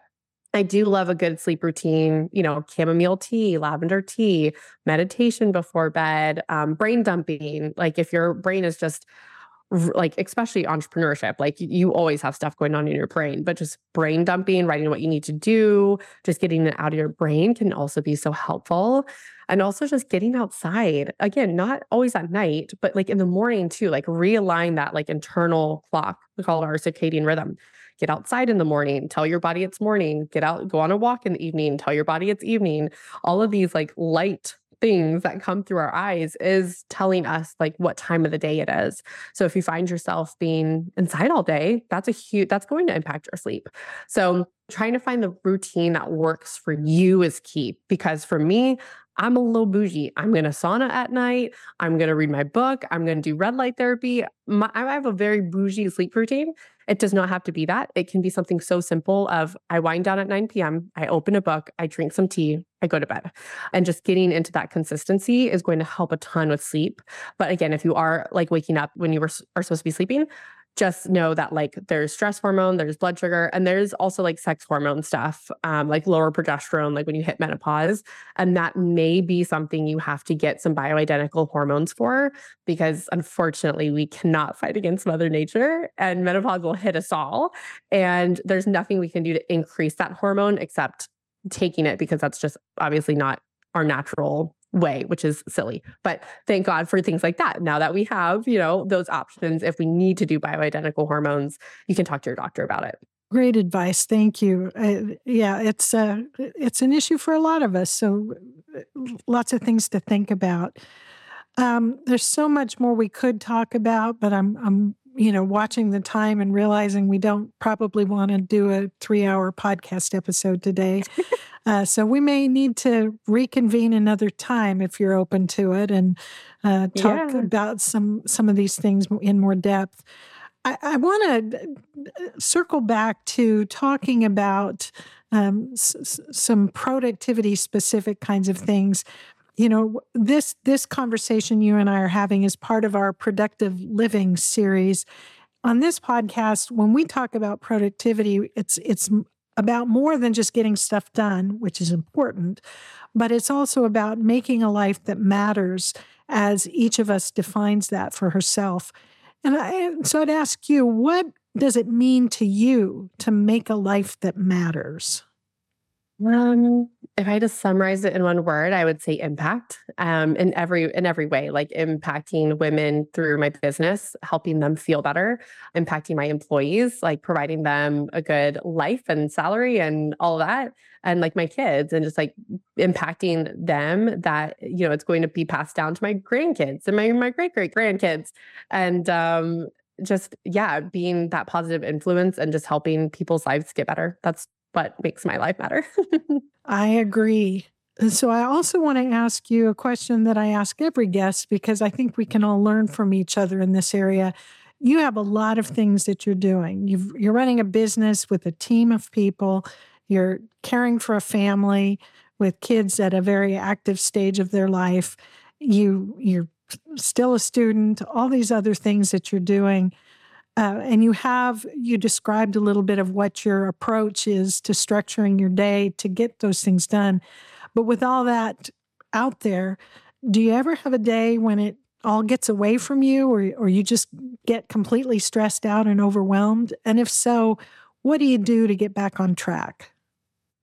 I do love a good sleep routine, you know, chamomile tea, lavender tea, meditation before bed, um, brain dumping. Like if your brain is just like especially entrepreneurship like you always have stuff going on in your brain but just brain dumping writing what you need to do just getting it out of your brain can also be so helpful and also just getting outside again not always at night but like in the morning too like realign that like internal clock we call it our circadian rhythm get outside in the morning tell your body it's morning get out go on a walk in the evening tell your body it's evening all of these like light things that come through our eyes is telling us like what time of the day it is. So if you find yourself being inside all day, that's a huge that's going to impact your sleep. So trying to find the routine that works for you is key because for me, I'm a little bougie. I'm going to sauna at night. I'm going to read my book. I'm going to do red light therapy. My, I have a very bougie sleep routine. It does not have to be that. It can be something so simple of I wind down at 9 p.m., I open a book, I drink some tea, I go to bed. And just getting into that consistency is going to help a ton with sleep. But again, if you are like waking up when you were, are supposed to be sleeping, just know that like there's stress hormone, there's blood sugar, and there's also like sex hormone stuff, um, like lower progesterone, like when you hit menopause. And that may be something you have to get some bioidentical hormones for, because unfortunately, we cannot fight against Mother Nature and menopause will hit us all. And there's nothing we can do to increase that hormone except taking it because that's just obviously not our natural way, which is silly. But thank God for things like that. Now that we have, you know, those options, if we need to do bioidentical hormones, you can talk to your doctor about it. Great advice. Thank you. Uh, yeah, it's uh, it's an issue for a lot of us. So uh, lots of things to think about. Um, there's so much more we could talk about, but I'm I'm you know watching the time and realizing we don't probably want to do a three hour podcast episode today. Uh, so we may need to reconvene another time if you're open to it and uh, talk yeah. about some some of these things in more depth. I, I want to uh, circle back to talking about um, s- some productivity specific kinds of things. You know, this this conversation you and I are having is part of our productive living series. On this podcast, when we talk about productivity, it's it's about more than just getting stuff done, which is important, but it's also about making a life that matters as each of us defines that for herself. And I, so I'd ask you, what does it mean to you to make a life that matters? Um, if I had to summarize it in one word, I would say impact. Um, in every in every way, like impacting women through my business, helping them feel better, impacting my employees, like providing them a good life and salary and all that, and like my kids, and just like impacting them that you know it's going to be passed down to my grandkids and my my great great grandkids, and um, just yeah, being that positive influence and just helping people's lives get better. That's what makes my life matter. I agree. So, I also want to ask you a question that I ask every guest because I think we can all learn from each other in this area. You have a lot of things that you're doing. you are running a business with a team of people, you're caring for a family with kids at a very active stage of their life. You, you're still a student, all these other things that you're doing. Uh, and you have you described a little bit of what your approach is to structuring your day to get those things done. But with all that out there do you ever have a day when it all gets away from you or, or you just get completely stressed out and overwhelmed? And if so what do you do to get back on track?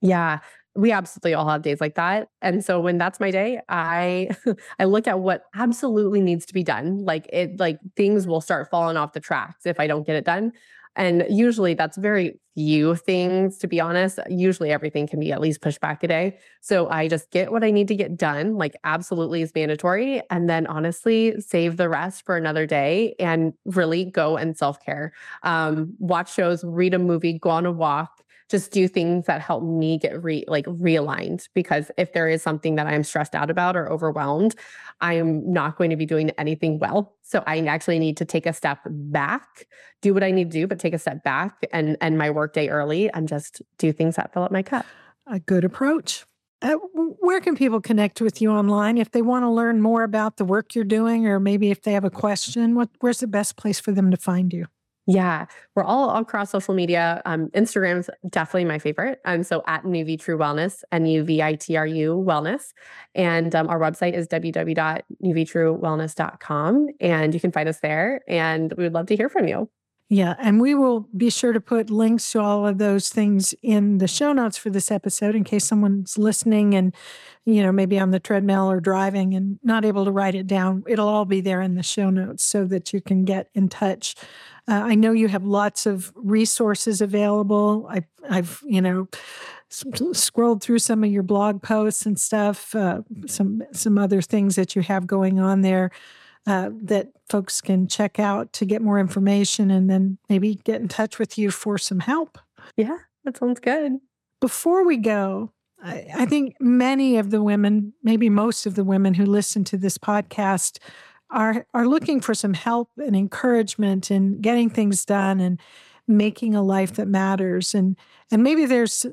Yeah we absolutely all have days like that and so when that's my day i i look at what absolutely needs to be done like it like things will start falling off the tracks if i don't get it done and usually that's very few things to be honest usually everything can be at least pushed back a day so i just get what i need to get done like absolutely is mandatory and then honestly save the rest for another day and really go and self-care um, watch shows read a movie go on a walk just do things that help me get re like realigned because if there is something that I'm stressed out about or overwhelmed, I'm not going to be doing anything well. So I actually need to take a step back, do what I need to do, but take a step back and end my workday early and just do things that fill up my cup. A good approach. Uh, where can people connect with you online if they want to learn more about the work you're doing, or maybe if they have a question? What, where's the best place for them to find you? Yeah, we're all across social media. Um, Instagram's definitely my favorite. Um, so at Nuvitru Wellness, N U V I T R U Wellness. And um, our website is www.nuvitruwellness.com. And you can find us there. And we would love to hear from you. Yeah, and we will be sure to put links to all of those things in the show notes for this episode in case someone's listening and, you know, maybe on the treadmill or driving and not able to write it down. It'll all be there in the show notes so that you can get in touch. Uh, I know you have lots of resources available. I, I've, you know, scrolled through some of your blog posts and stuff, uh, some some other things that you have going on there uh, that folks can check out to get more information and then maybe get in touch with you for some help. Yeah, that sounds good. Before we go, I, I think many of the women, maybe most of the women who listen to this podcast, are are looking for some help and encouragement in getting things done and making a life that matters and and maybe there's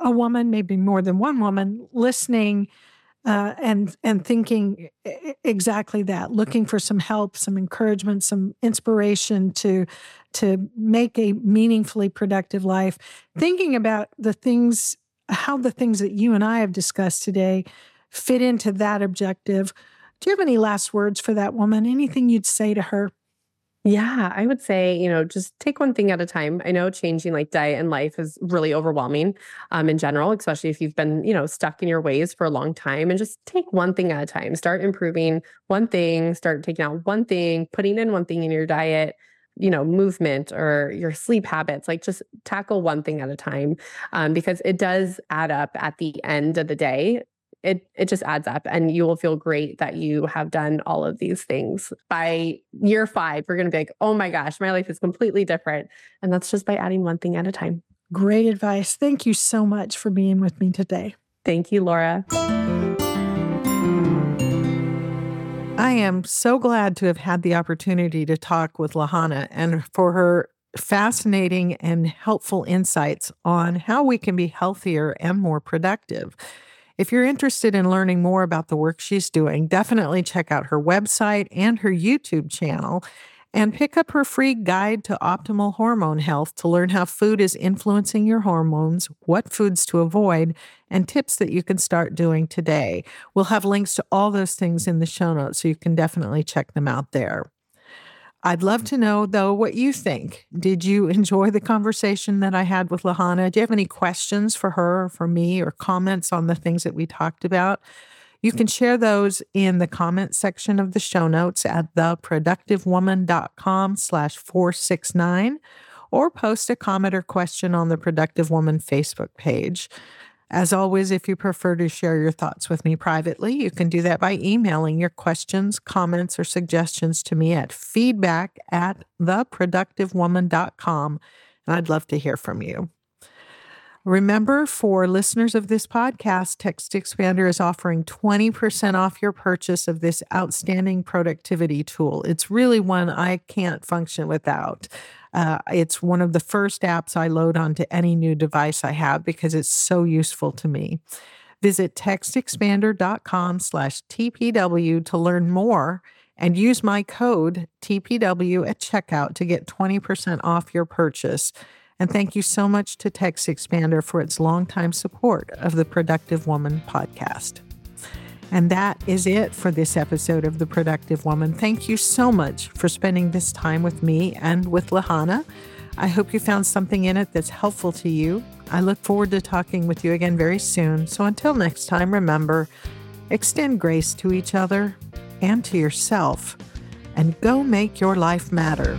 a woman maybe more than one woman listening uh, and and thinking exactly that, looking for some help, some encouragement, some inspiration to to make a meaningfully productive life. Thinking about the things, how the things that you and I have discussed today fit into that objective. Do you have any last words for that woman? Anything you'd say to her? Yeah, I would say, you know, just take one thing at a time. I know changing like diet and life is really overwhelming um, in general, especially if you've been, you know, stuck in your ways for a long time and just take one thing at a time. Start improving one thing, start taking out one thing, putting in one thing in your diet, you know, movement or your sleep habits. Like just tackle one thing at a time um, because it does add up at the end of the day it it just adds up and you will feel great that you have done all of these things. By year 5 we're going to be like oh my gosh my life is completely different. And that's just by adding one thing at a time. Great advice. Thank you so much for being with me today. Thank you laura. I am so glad to have had the opportunity to talk with Lahana and for her fascinating and helpful insights on how we can be healthier and more productive. If you're interested in learning more about the work she's doing, definitely check out her website and her YouTube channel and pick up her free guide to optimal hormone health to learn how food is influencing your hormones, what foods to avoid, and tips that you can start doing today. We'll have links to all those things in the show notes, so you can definitely check them out there. I'd love to know, though, what you think. Did you enjoy the conversation that I had with Lahana? Do you have any questions for her or for me or comments on the things that we talked about? You can share those in the comment section of the show notes at theproductivewoman.com slash 469 or post a comment or question on the Productive Woman Facebook page. As always, if you prefer to share your thoughts with me privately, you can do that by emailing your questions, comments, or suggestions to me at feedback at theproductivewoman.com. And I'd love to hear from you. Remember, for listeners of this podcast, Text Expander is offering 20% off your purchase of this outstanding productivity tool. It's really one I can't function without. Uh, it's one of the first apps I load onto any new device I have because it's so useful to me. Visit textexpander.com slash TPW to learn more and use my code TPW at checkout to get 20% off your purchase. And thank you so much to Text Expander for its longtime support of the Productive Woman podcast. And that is it for this episode of The Productive Woman. Thank you so much for spending this time with me and with Lahana. I hope you found something in it that's helpful to you. I look forward to talking with you again very soon. So until next time, remember extend grace to each other and to yourself, and go make your life matter.